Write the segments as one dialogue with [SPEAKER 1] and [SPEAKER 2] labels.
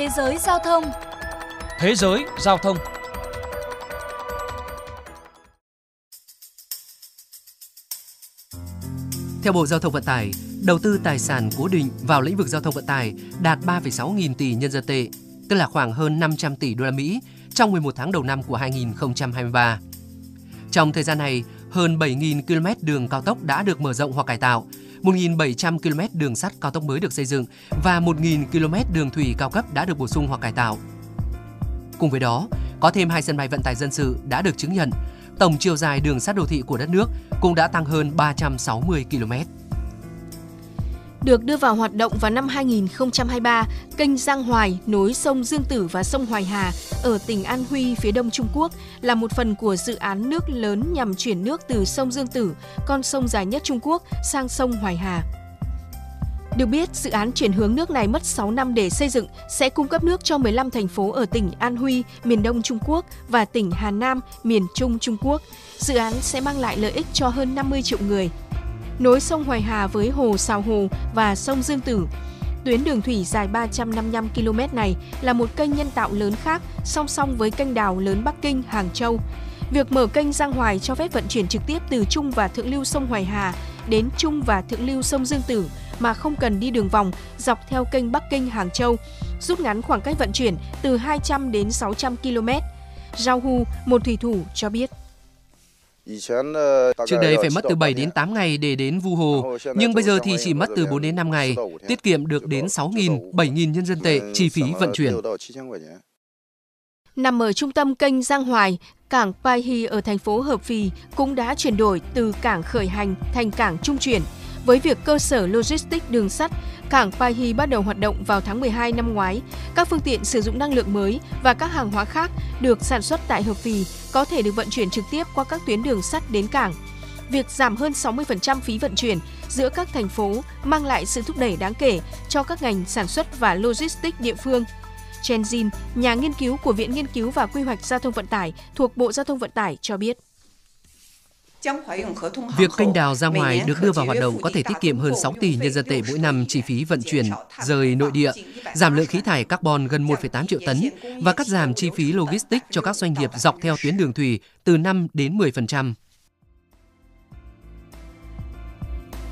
[SPEAKER 1] Thế giới giao thông
[SPEAKER 2] Thế giới giao thông
[SPEAKER 3] Theo Bộ Giao thông Vận tải, đầu tư tài sản cố định vào lĩnh vực giao thông vận tải đạt 3,6 nghìn tỷ nhân dân tệ, tức là khoảng hơn 500 tỷ đô la Mỹ trong 11 tháng đầu năm của 2023. Trong thời gian này, hơn 7.000 km đường cao tốc đã được mở rộng hoặc cải tạo, 1.700 km đường sắt cao tốc mới được xây dựng và 1.000 km đường thủy cao cấp đã được bổ sung hoặc cải tạo. Cùng với đó, có thêm hai sân bay vận tải dân sự đã được chứng nhận. Tổng chiều dài đường sắt đô thị của đất nước cũng đã tăng hơn 360 km.
[SPEAKER 4] Được đưa vào hoạt động vào năm 2023, kênh Giang Hoài nối sông Dương Tử và sông Hoài Hà ở tỉnh An Huy phía đông Trung Quốc là một phần của dự án nước lớn nhằm chuyển nước từ sông Dương Tử, con sông dài nhất Trung Quốc, sang sông Hoài Hà. Được biết, dự án chuyển hướng nước này mất 6 năm để xây dựng, sẽ cung cấp nước cho 15 thành phố ở tỉnh An Huy, miền đông Trung Quốc và tỉnh Hà Nam, miền Trung Trung Quốc. Dự án sẽ mang lại lợi ích cho hơn 50 triệu người. Nối sông Hoài Hà với hồ Sào Hồ và sông Dương Tử, Tuyến đường thủy dài 355 km này là một kênh nhân tạo lớn khác song song với kênh đào lớn Bắc Kinh, Hàng Châu. Việc mở kênh Giang Hoài cho phép vận chuyển trực tiếp từ trung và thượng lưu sông Hoài Hà đến trung và thượng lưu sông Dương Tử mà không cần đi đường vòng dọc theo kênh Bắc Kinh Hàng Châu, rút ngắn khoảng cách vận chuyển từ 200 đến 600 km. Giao Hu, một thủy thủ cho biết.
[SPEAKER 3] Trước đây phải mất từ 7 đến 8 ngày để đến Vu Hồ, nhưng bây giờ thì chỉ mất từ 4 đến 5 ngày, tiết kiệm được đến 6.000, 7.000 nhân dân tệ chi phí vận chuyển.
[SPEAKER 4] Nằm ở trung tâm kênh Giang Hoài, cảng Pai Hi ở thành phố Hợp Phì cũng đã chuyển đổi từ cảng khởi hành thành cảng trung chuyển. Với việc cơ sở logistics đường sắt, cảng Paihi bắt đầu hoạt động vào tháng 12 năm ngoái. Các phương tiện sử dụng năng lượng mới và các hàng hóa khác được sản xuất tại Hợp Phì có thể được vận chuyển trực tiếp qua các tuyến đường sắt đến cảng. Việc giảm hơn 60% phí vận chuyển giữa các thành phố mang lại sự thúc đẩy đáng kể cho các ngành sản xuất và logistics địa phương. Chen Jin, nhà nghiên cứu của Viện Nghiên cứu và Quy hoạch Giao thông Vận tải thuộc Bộ Giao thông Vận tải cho biết.
[SPEAKER 3] Việc kênh đào ra ngoài được đưa vào hoạt động có thể tiết kiệm hơn 6 tỷ nhân dân tệ mỗi năm chi phí vận chuyển rời nội địa, giảm lượng khí thải carbon gần 1,8 triệu tấn và cắt giảm chi phí logistics cho các doanh nghiệp dọc theo tuyến đường thủy từ 5 đến 10%.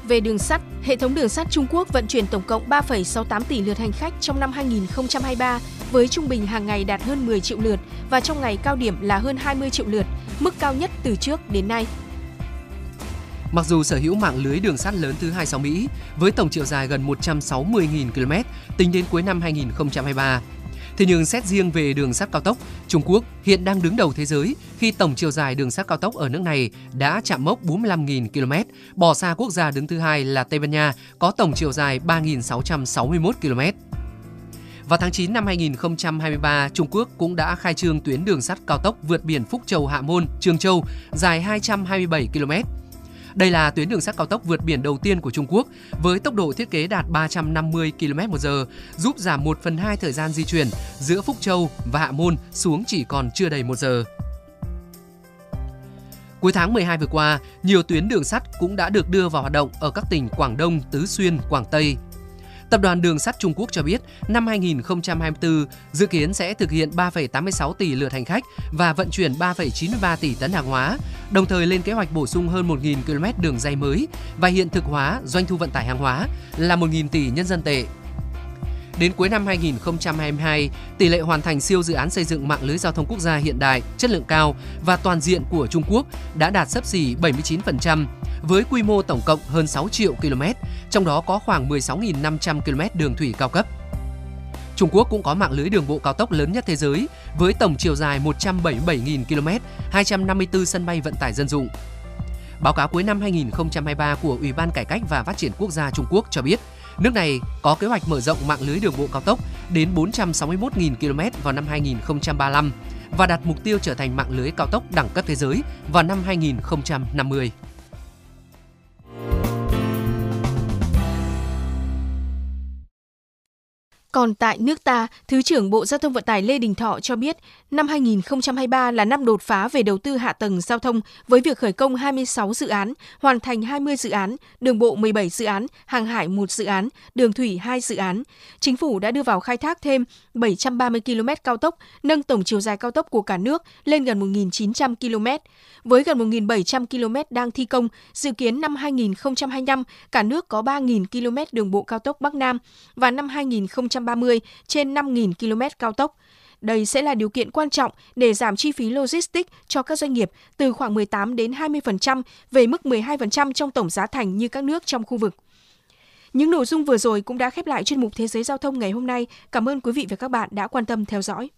[SPEAKER 4] Về đường sắt, hệ thống đường sắt Trung Quốc vận chuyển tổng cộng 3,68 tỷ lượt hành khách trong năm 2023 với trung bình hàng ngày đạt hơn 10 triệu lượt và trong ngày cao điểm là hơn 20 triệu lượt, mức cao nhất từ trước đến nay.
[SPEAKER 3] Mặc dù sở hữu mạng lưới đường sắt lớn thứ hai sau Mỹ với tổng chiều dài gần 160.000 km tính đến cuối năm 2023, Thế nhưng xét riêng về đường sắt cao tốc, Trung Quốc hiện đang đứng đầu thế giới khi tổng chiều dài đường sắt cao tốc ở nước này đã chạm mốc 45.000 km, bỏ xa quốc gia đứng thứ hai là Tây Ban Nha có tổng chiều dài 3.661 km. Vào tháng 9 năm 2023, Trung Quốc cũng đã khai trương tuyến đường sắt cao tốc vượt biển Phúc Châu Hạ Môn, Trường Châu dài 227 km đây là tuyến đường sắt cao tốc vượt biển đầu tiên của Trung Quốc với tốc độ thiết kế đạt 350 km/h, giúp giảm 1 phần 2 thời gian di chuyển giữa Phúc Châu và Hạ Môn xuống chỉ còn chưa đầy 1 giờ. Cuối tháng 12 vừa qua, nhiều tuyến đường sắt cũng đã được đưa vào hoạt động ở các tỉnh Quảng Đông, Tứ Xuyên, Quảng Tây, Tập đoàn Đường sắt Trung Quốc cho biết, năm 2024 dự kiến sẽ thực hiện 3,86 tỷ lượt hành khách và vận chuyển 3,93 tỷ tấn hàng hóa, đồng thời lên kế hoạch bổ sung hơn 1.000 km đường dây mới và hiện thực hóa doanh thu vận tải hàng hóa là 1.000 tỷ nhân dân tệ. Đến cuối năm 2022, tỷ lệ hoàn thành siêu dự án xây dựng mạng lưới giao thông quốc gia hiện đại, chất lượng cao và toàn diện của Trung Quốc đã đạt sấp xỉ 79%, với quy mô tổng cộng hơn 6 triệu km, trong đó có khoảng 16.500 km đường thủy cao cấp. Trung Quốc cũng có mạng lưới đường bộ cao tốc lớn nhất thế giới với tổng chiều dài 177.000 km, 254 sân bay vận tải dân dụng. Báo cáo cuối năm 2023 của Ủy ban Cải cách và Phát triển Quốc gia Trung Quốc cho biết, nước này có kế hoạch mở rộng mạng lưới đường bộ cao tốc đến 461.000 km vào năm 2035 và đặt mục tiêu trở thành mạng lưới cao tốc đẳng cấp thế giới vào năm 2050.
[SPEAKER 4] Còn tại nước ta, Thứ trưởng Bộ Giao thông Vận tải Lê Đình Thọ cho biết, năm 2023 là năm đột phá về đầu tư hạ tầng giao thông với việc khởi công 26 dự án, hoàn thành 20 dự án, đường bộ 17 dự án, hàng hải 1 dự án, đường thủy 2 dự án. Chính phủ đã đưa vào khai thác thêm 730 km cao tốc, nâng tổng chiều dài cao tốc của cả nước lên gần 1.900 km. Với gần 1.700 km đang thi công, dự kiến năm 2025 cả nước có 3.000 km đường bộ cao tốc Bắc Nam và năm 2030 trên 5.000 km cao tốc. Đây sẽ là điều kiện quan trọng để giảm chi phí logistics cho các doanh nghiệp từ khoảng 18 đến 20% về mức 12% trong tổng giá thành như các nước trong khu vực. Những nội dung vừa rồi cũng đã khép lại chuyên mục Thế giới giao thông ngày hôm nay. Cảm ơn quý vị và các bạn đã quan tâm theo dõi.